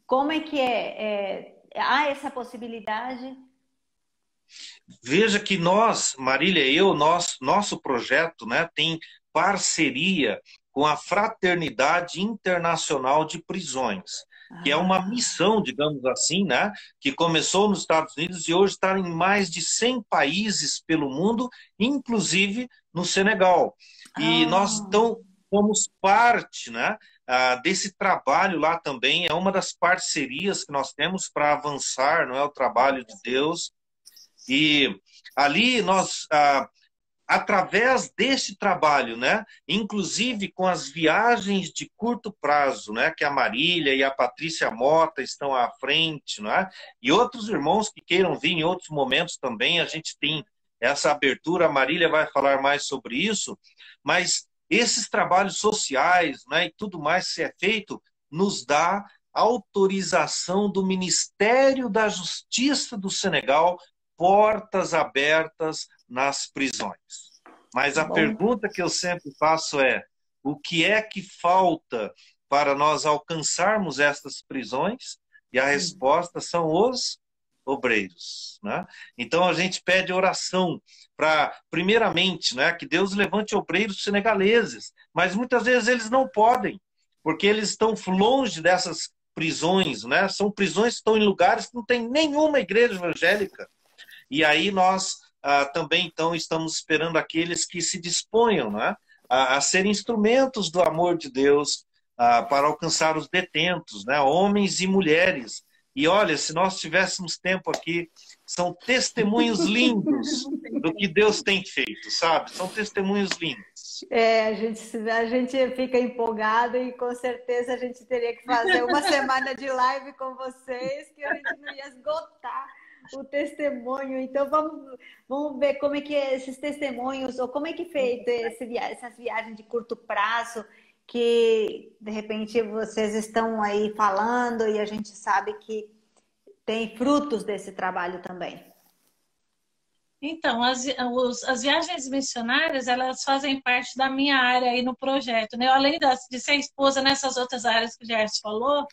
como é que é? é há essa possibilidade? Veja que nós, Marília e eu, nós, nosso projeto né, tem parceria com a Fraternidade Internacional de Prisões, que é uma ah. missão, digamos assim, né, que começou nos Estados Unidos e hoje está em mais de 100 países pelo mundo, inclusive no Senegal. E ah. nós então somos parte né, ah, desse trabalho lá também, é uma das parcerias que nós temos para avançar, não é o trabalho de Deus. E ali nós, ah, através desse trabalho, né, inclusive com as viagens de curto prazo, né, que a Marília e a Patrícia Mota estão à frente, né, e outros irmãos que queiram vir em outros momentos também, a gente tem essa abertura, a Marília vai falar mais sobre isso, mas esses trabalhos sociais né, e tudo mais que é feito nos dá autorização do Ministério da Justiça do Senegal, portas abertas nas prisões. Mas a Bom. pergunta que eu sempre faço é: o que é que falta para nós alcançarmos estas prisões? E a resposta são os obreiros. Né? Então a gente pede oração para, primeiramente, né, que Deus levante obreiros senegaleses, mas muitas vezes eles não podem, porque eles estão longe dessas prisões, né? São prisões que estão em lugares que não tem nenhuma igreja evangélica. E aí nós ah, também então estamos esperando aqueles que se disponham, né, a, a ser instrumentos do amor de Deus ah, para alcançar os detentos, né, homens e mulheres e olha, se nós tivéssemos tempo aqui, são testemunhos lindos do que Deus tem feito, sabe? São testemunhos lindos. É, a gente, a gente fica empolgado e com certeza a gente teria que fazer uma semana de live com vocês, que a gente não ia esgotar o testemunho. Então vamos, vamos ver como é que é esses testemunhos, ou como é que é feito esse, essas viagens de curto prazo que de repente vocês estão aí falando e a gente sabe que tem frutos desse trabalho também. Então, as, os, as viagens missionárias, elas fazem parte da minha área aí no projeto. Né? Eu, além de ser esposa nessas outras áreas que o Gerson falou,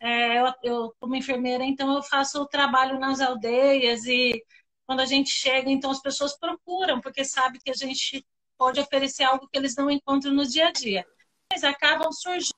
é, eu, eu, como enfermeira, então eu faço o trabalho nas aldeias e quando a gente chega, então as pessoas procuram, porque sabe que a gente pode oferecer algo que eles não encontram no dia a dia mas acabam surgindo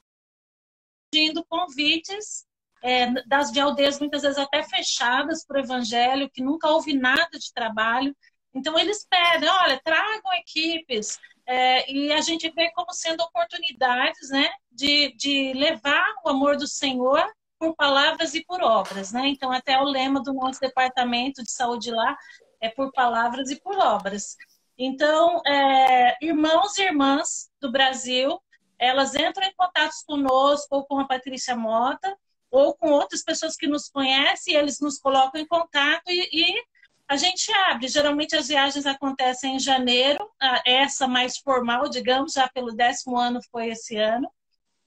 convites é, das de aldeias muitas vezes até fechadas para o evangelho, que nunca houve nada de trabalho. Então eles pedem, olha, tragam equipes. É, e a gente vê como sendo oportunidades né, de, de levar o amor do Senhor por palavras e por obras. Né? Então, até o lema do nosso departamento de saúde lá é por palavras e por obras. Então, é, irmãos e irmãs do Brasil elas entram em contato conosco ou com a Patrícia Mota ou com outras pessoas que nos conhecem, eles nos colocam em contato e, e a gente abre. Geralmente as viagens acontecem em janeiro, essa mais formal, digamos, já pelo décimo ano foi esse ano.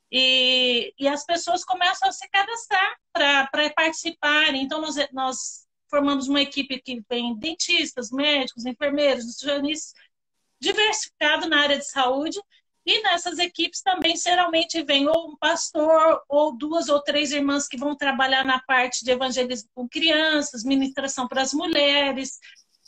E, e as pessoas começam a se cadastrar para participarem. Então, nós, nós formamos uma equipe que vem dentistas, médicos, enfermeiros, nutricionistas, diversificado na área de saúde, e nessas equipes também geralmente vem ou um pastor ou duas ou três irmãs que vão trabalhar na parte de evangelismo com crianças, ministração para as mulheres.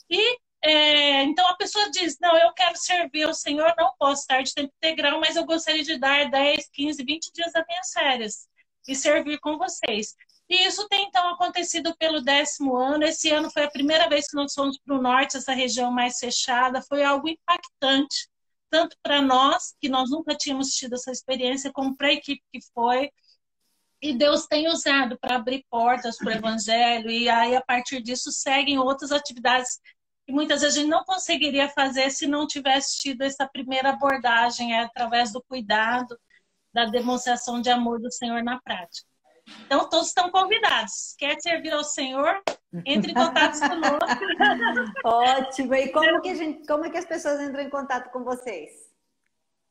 E é, então a pessoa diz: Não, eu quero servir ao Senhor, não posso estar de tempo integral, mas eu gostaria de dar 10, 15, 20 dias das minhas férias e servir com vocês. E isso tem então acontecido pelo décimo ano. Esse ano foi a primeira vez que nós fomos para o norte, essa região mais fechada. Foi algo impactante tanto para nós, que nós nunca tínhamos tido essa experiência, como para a equipe que foi. E Deus tem usado para abrir portas para o Evangelho, e aí, a partir disso, seguem outras atividades que muitas vezes a gente não conseguiria fazer se não tivesse tido essa primeira abordagem, é, através do cuidado, da demonstração de amor do Senhor na prática. Então, todos estão convidados. Quer servir ao Senhor? Entre em contato conosco. Ótimo. E como que, a gente, como que as pessoas entram em contato com vocês?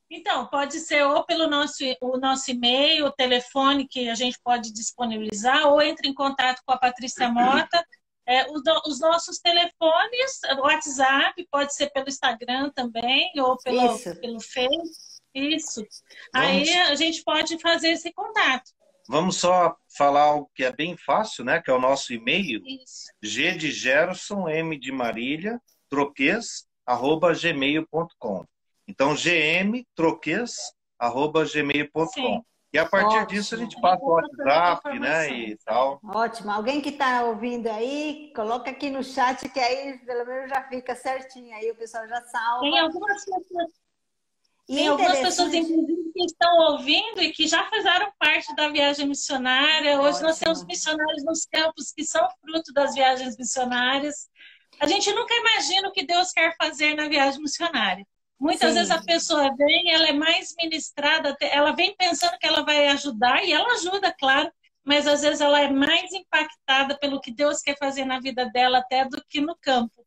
Então, pode ser ou pelo nosso, o nosso e-mail, o telefone que a gente pode disponibilizar, ou entre em contato com a Patrícia Mota. É, os, os, nossos telefones, WhatsApp, pode ser pelo Instagram também, ou pelo, pelo Face. Isso. Vamos. Aí a gente pode fazer esse contato. Vamos só falar algo que é bem fácil, né? Que é o nosso e-mail. Isso. G de Gerson, M de Marília, troquês, arroba gmail.com. Então, gmail.com. E a partir Ótimo. disso a gente passa o WhatsApp, né, e tal. Ótimo. Alguém que está ouvindo aí, coloca aqui no chat que aí pelo menos já fica certinho. Aí o pessoal já salva. Tem algumas pessoas, Tem algumas pessoas, inclusive, que estão ouvindo e que já fizeram parte da viagem missionária. Hoje Ótimo. nós temos missionários nos campos que são fruto das viagens missionárias. A gente nunca imagina o que Deus quer fazer na viagem missionária. Muitas Sim. vezes a pessoa vem, ela é mais ministrada, ela vem pensando que ela vai ajudar, e ela ajuda, claro, mas às vezes ela é mais impactada pelo que Deus quer fazer na vida dela até do que no campo.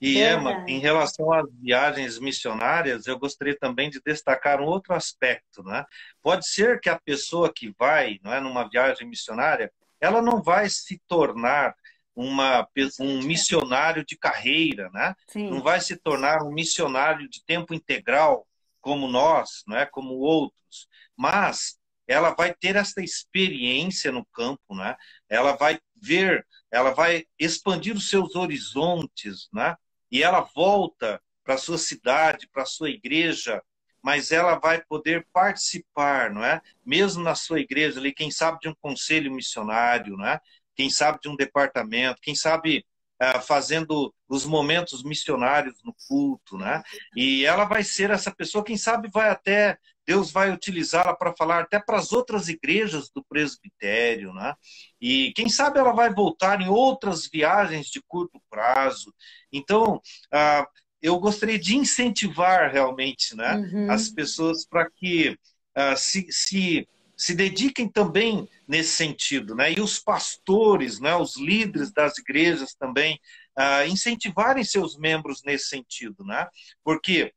E Emma, em relação às viagens missionárias, eu gostaria também de destacar um outro aspecto, né? Pode ser que a pessoa que vai, não é, numa viagem missionária, ela não vai se tornar uma, um missionário de carreira, né? Sim. Não vai se tornar um missionário de tempo integral como nós, não é? Como outros, mas ela vai ter essa experiência no campo, né? Ela vai ver, ela vai expandir os seus horizontes, né? E ela volta para sua cidade, para sua igreja, mas ela vai poder participar, não é? Mesmo na sua igreja ali, quem sabe de um conselho missionário, não é? quem sabe de um departamento, quem sabe uh, fazendo os momentos missionários no culto, né? E ela vai ser essa pessoa, quem sabe vai até Deus vai utilizá-la para falar até para as outras igrejas do presbitério, né? E quem sabe ela vai voltar em outras viagens de curto prazo. Então, uh, eu gostaria de incentivar realmente, né, uhum. as pessoas para que uh, se, se se dediquem também nesse sentido, né? E os pastores, né? Os líderes das igrejas também uh, incentivarem seus membros nesse sentido, né? Por quê?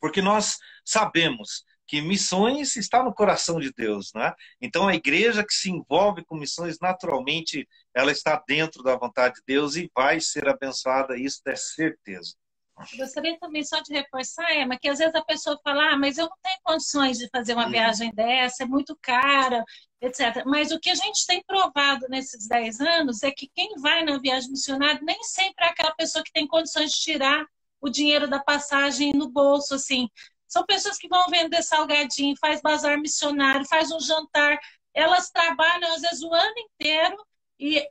Porque nós sabemos que missões está no coração de Deus, né? Então a igreja que se envolve com missões naturalmente ela está dentro da vontade de Deus e vai ser abençoada, isso é certeza. Gostaria também só de reforçar, Emma, que às vezes a pessoa fala, ah, mas eu não tenho condições de fazer uma uhum. viagem dessa, é muito cara, etc. Mas o que a gente tem provado nesses 10 anos é que quem vai na viagem missionária nem sempre é aquela pessoa que tem condições de tirar o dinheiro da passagem no bolso, assim. São pessoas que vão vender salgadinho, faz bazar missionário, faz um jantar. Elas trabalham, às vezes, o ano inteiro e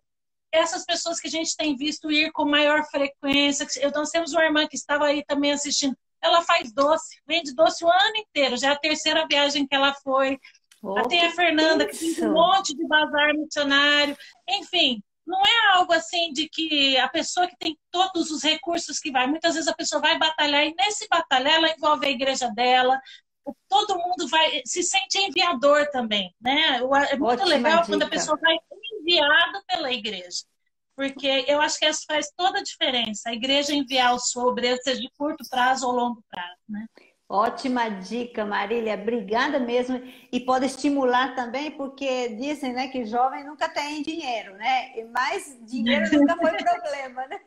essas pessoas que a gente tem visto ir com maior frequência. Nós temos uma irmã que estava aí também assistindo. Ela faz doce, vende doce o ano inteiro. Já é a terceira viagem que ela foi. Oh, tem a Fernanda, que tem um monte de bazar missionário. Enfim, não é algo assim de que a pessoa que tem todos os recursos que vai. Muitas vezes a pessoa vai batalhar e nesse batalhar ela envolve a igreja dela. Todo mundo vai se sente enviador também, né? É muito Ótima legal dica. quando a pessoa vai enviado pela igreja. Porque eu acho que isso faz toda a diferença. A igreja enviar os obreiros, seja de curto prazo ou longo prazo, né? Ótima dica, Marília. Obrigada mesmo. E pode estimular também, porque dizem né, que jovem nunca tem dinheiro, né? E mais dinheiro nunca foi problema, né?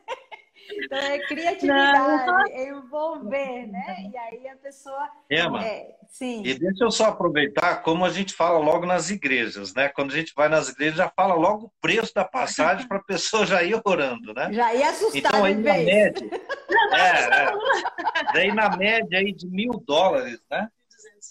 Então é criatividade, não, é envolver, né? E aí a pessoa. Emma, é, sim. E deixa eu só aproveitar, como a gente fala logo nas igrejas, né? Quando a gente vai nas igrejas, já fala logo o preço da passagem para a pessoa já ir orando, né? Já ia assustar, então, aí na média. é, é, daí na média aí de mil dólares, né?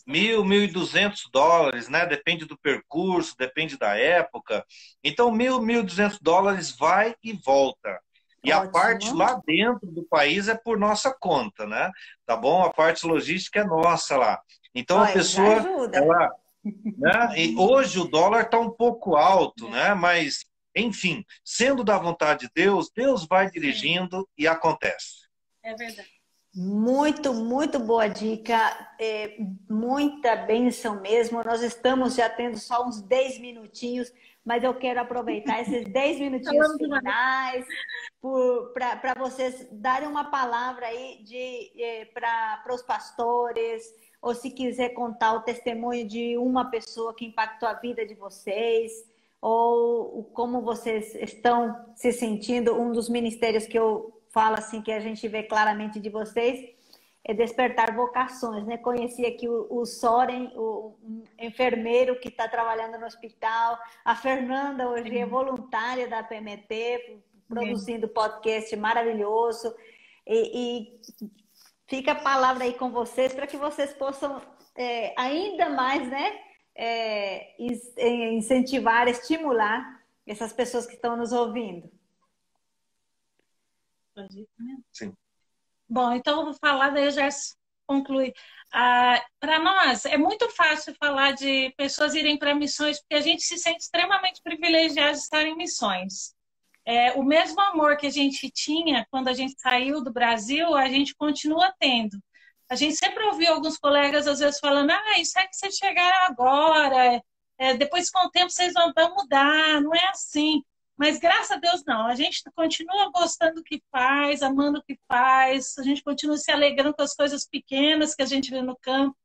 Mil, mil e duzentos dólares, né? Depende do percurso, depende da época. Então, mil, mil e duzentos dólares vai e volta. E Ótimo. a parte lá dentro do país é por nossa conta, né? Tá bom? A parte logística é nossa lá. Então Olha, a pessoa, ela, né? E hoje o dólar está um pouco alto, né? Mas enfim, sendo da vontade de Deus, Deus vai dirigindo e acontece. É verdade. Muito, muito boa dica, é, muita benção mesmo. Nós estamos já tendo só uns 10 minutinhos mas eu quero aproveitar esses 10 minutinhos finais para vocês darem uma palavra aí de, eh, para os pastores ou se quiser contar o testemunho de uma pessoa que impactou a vida de vocês, ou como vocês estão se sentindo. Um dos ministérios que eu falo assim, que a gente vê claramente de vocês, é despertar vocações, né? Conheci aqui o, o Soren, o um enfermeiro que está trabalhando no hospital, a Fernanda hoje é voluntária da PMT, produzindo podcast maravilhoso. E, e, fica a palavra aí com vocês para que vocês possam é, ainda mais, né? É, incentivar, estimular essas pessoas que estão nos ouvindo. Sim. Bom, então eu vou falar, daí eu já conclui. Ah, para nós, é muito fácil falar de pessoas irem para missões, porque a gente se sente extremamente privilegiado de estar em missões. É, o mesmo amor que a gente tinha quando a gente saiu do Brasil, a gente continua tendo. A gente sempre ouviu alguns colegas, às vezes, falando: ah, isso é que vocês chegaram agora, é, depois com o tempo vocês vão, mudar, não é assim. Mas graças a Deus não, a gente continua gostando do que faz, amando o que faz, a gente continua se alegrando com as coisas pequenas que a gente vê no campo.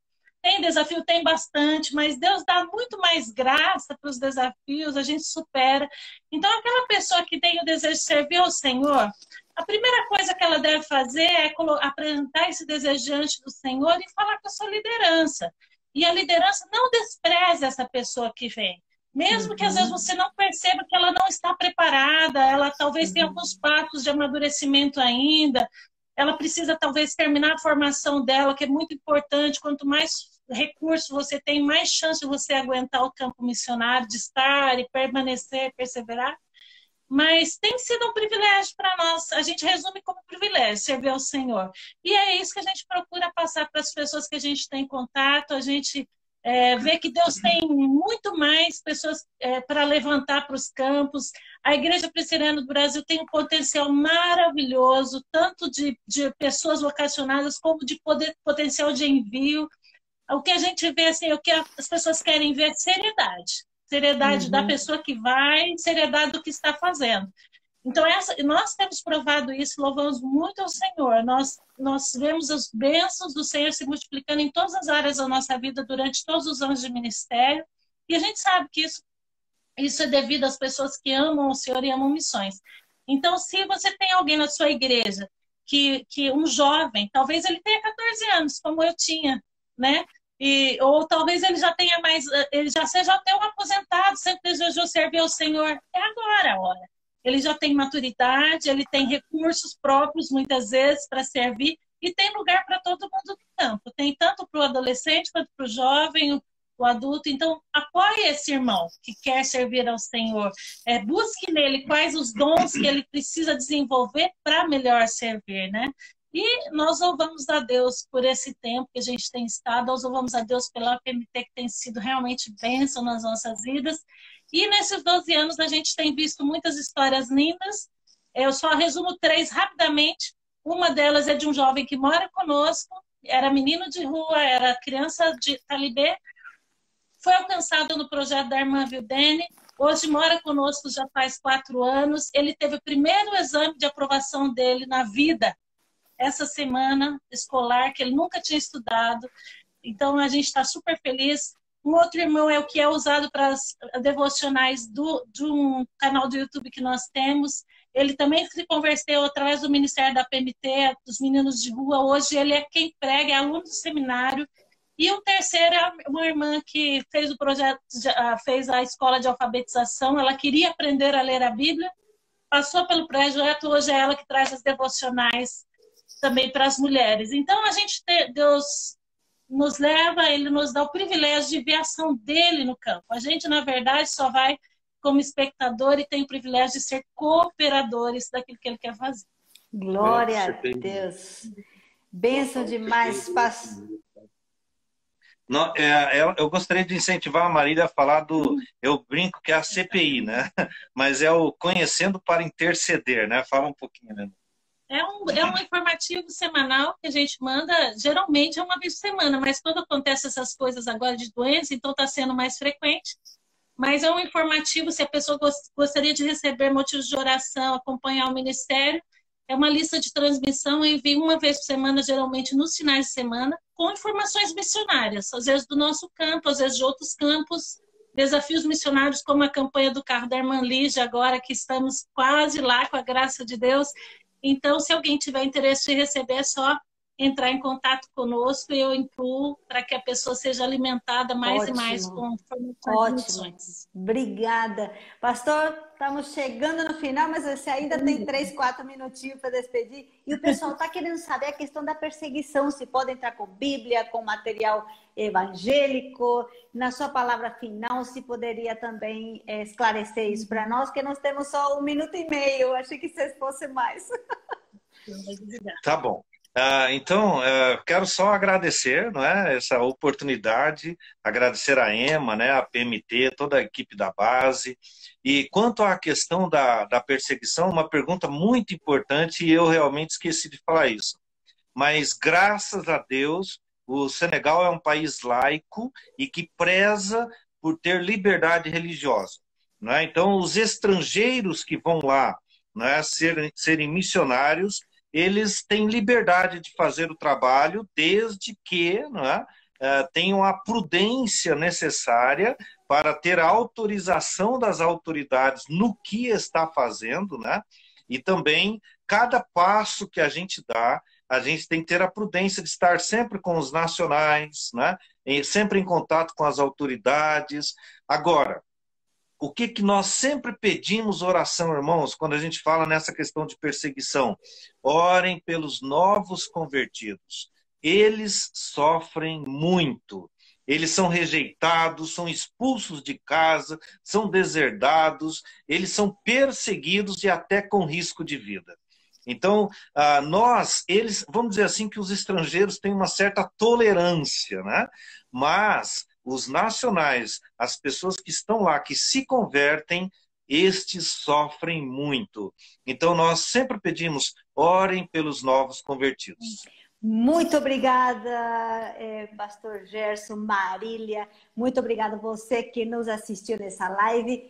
Tem desafio, tem bastante, mas Deus dá muito mais graça para os desafios, a gente supera. Então, aquela pessoa que tem o desejo de servir ao Senhor, a primeira coisa que ela deve fazer é apresentar esse desejo diante do Senhor e falar com a sua liderança. E a liderança não despreze essa pessoa que vem. Mesmo uhum. que às vezes uhum. você não perceba que ela não está preparada, ela talvez uhum. tenha alguns passos de amadurecimento ainda, ela precisa talvez terminar a formação dela, que é muito importante. Quanto mais recursos você tem, mais chance de você aguentar o campo missionário, de estar e permanecer, perseverar. Mas tem sido um privilégio para nós. A gente resume como privilégio servir ao Senhor. E é isso que a gente procura passar para as pessoas que a gente tem contato. A gente é, ver que Deus tem muito mais pessoas é, para levantar para os campos. A Igreja Presbiteriana do Brasil tem um potencial maravilhoso, tanto de, de pessoas vocacionadas como de poder, potencial de envio. O que a gente vê, assim, o que as pessoas querem ver é seriedade. Seriedade uhum. da pessoa que vai, seriedade do que está fazendo. Então, essa, nós temos provado isso, louvamos muito ao Senhor. Nós, nós vemos as bênçãos do Senhor se multiplicando em todas as áreas da nossa vida durante todos os anos de ministério. E a gente sabe que isso, isso é devido às pessoas que amam o Senhor e amam missões. Então, se você tem alguém na sua igreja, que, que um jovem, talvez ele tenha 14 anos, como eu tinha, né? E, ou talvez ele já tenha mais, ele já seja até um aposentado, sempre desejou servir ao Senhor. É agora a hora ele já tem maturidade, ele tem recursos próprios, muitas vezes, para servir, e tem lugar para todo mundo no campo. Tem tanto para o adolescente quanto para o jovem, o, adulto. Então, apoie esse irmão que quer servir ao Senhor. É, busque nele quais os dons que ele precisa desenvolver para melhor servir, né? E nós louvamos a Deus por esse tempo que a gente tem estado, nós louvamos a Deus pela PMT que tem sido realmente bênção nas nossas vidas. E nesses 12 anos a gente tem visto muitas histórias lindas. Eu só resumo três rapidamente. Uma delas é de um jovem que mora conosco, era menino de rua, era criança de talibê, foi alcançado no projeto da irmã Vildene, hoje mora conosco já faz quatro anos. Ele teve o primeiro exame de aprovação dele na vida, essa semana escolar, que ele nunca tinha estudado. Então a gente está super feliz. Um outro irmão é o que é usado para as devocionais do, de um canal do YouTube que nós temos. Ele também se converteu através do Ministério da PMT, dos meninos de rua. Hoje ele é quem prega, é aluno do seminário. E o terceiro é uma irmã que fez o projeto, ah, fez a escola de alfabetização. Ela queria aprender a ler a Bíblia, passou pelo projeto. Hoje é ela que traz as devocionais também para as mulheres. Então a gente Deus nos leva, ele nos dá o privilégio de ver a ação dele no campo. A gente, na verdade, só vai como espectador e tem o privilégio de ser cooperadores daquilo que ele quer fazer. Glória a Deus. Benção demais. Não, é, eu, eu, gostaria de incentivar a Marília a falar do. Eu brinco que é a CPI, né? Mas é o Conhecendo para Interceder, né? Fala um pouquinho, né? É um, é um informativo semanal que a gente manda, geralmente é uma vez por semana, mas quando acontece essas coisas agora de doença, então está sendo mais frequente. Mas é um informativo, se a pessoa gostaria de receber motivos de oração, acompanhar o ministério, é uma lista de transmissão, eu envio uma vez por semana, geralmente nos finais de semana, com informações missionárias, às vezes do nosso campo, às vezes de outros campos, desafios missionários como a campanha do carro da Irmã Lígia, agora que estamos quase lá com a graça de Deus. Então, se alguém tiver interesse de receber, é só entrar em contato conosco e eu incluo para que a pessoa seja alimentada mais Ótimo. e mais com informações. Obrigada. Pastor, estamos chegando no final, mas você ainda tem três, quatro minutinhos para despedir. E o pessoal está querendo saber a questão da perseguição, se pode entrar com Bíblia, com material evangélico. Na sua palavra final, se poderia também é, esclarecer isso para nós, que nós temos só um minuto e meio. Achei que vocês fossem mais. Tá bom. Uh, então, uh, quero só agradecer não é, essa oportunidade, agradecer a EMA, né, a PMT, toda a equipe da base. E quanto à questão da, da perseguição, uma pergunta muito importante e eu realmente esqueci de falar isso. Mas, graças a Deus, o Senegal é um país laico e que preza por ter liberdade religiosa. Né? Então, os estrangeiros que vão lá né, serem, serem missionários, eles têm liberdade de fazer o trabalho desde que né, tenham a prudência necessária para ter autorização das autoridades no que está fazendo, né? E também cada passo que a gente dá, a gente tem que ter a prudência de estar sempre com os nacionais, né? sempre em contato com as autoridades. Agora, o que, que nós sempre pedimos oração, irmãos, quando a gente fala nessa questão de perseguição? Orem pelos novos convertidos. Eles sofrem muito. Eles são rejeitados, são expulsos de casa, são deserdados, eles são perseguidos e até com risco de vida. Então, ah, nós, eles, vamos dizer assim, que os estrangeiros têm uma certa tolerância, né? Mas os nacionais, as pessoas que estão lá, que se convertem, estes sofrem muito. Então, nós sempre pedimos, orem pelos novos convertidos. Muito obrigada, é, Pastor Gerson, Marília. Muito obrigada você que nos assistiu nessa live.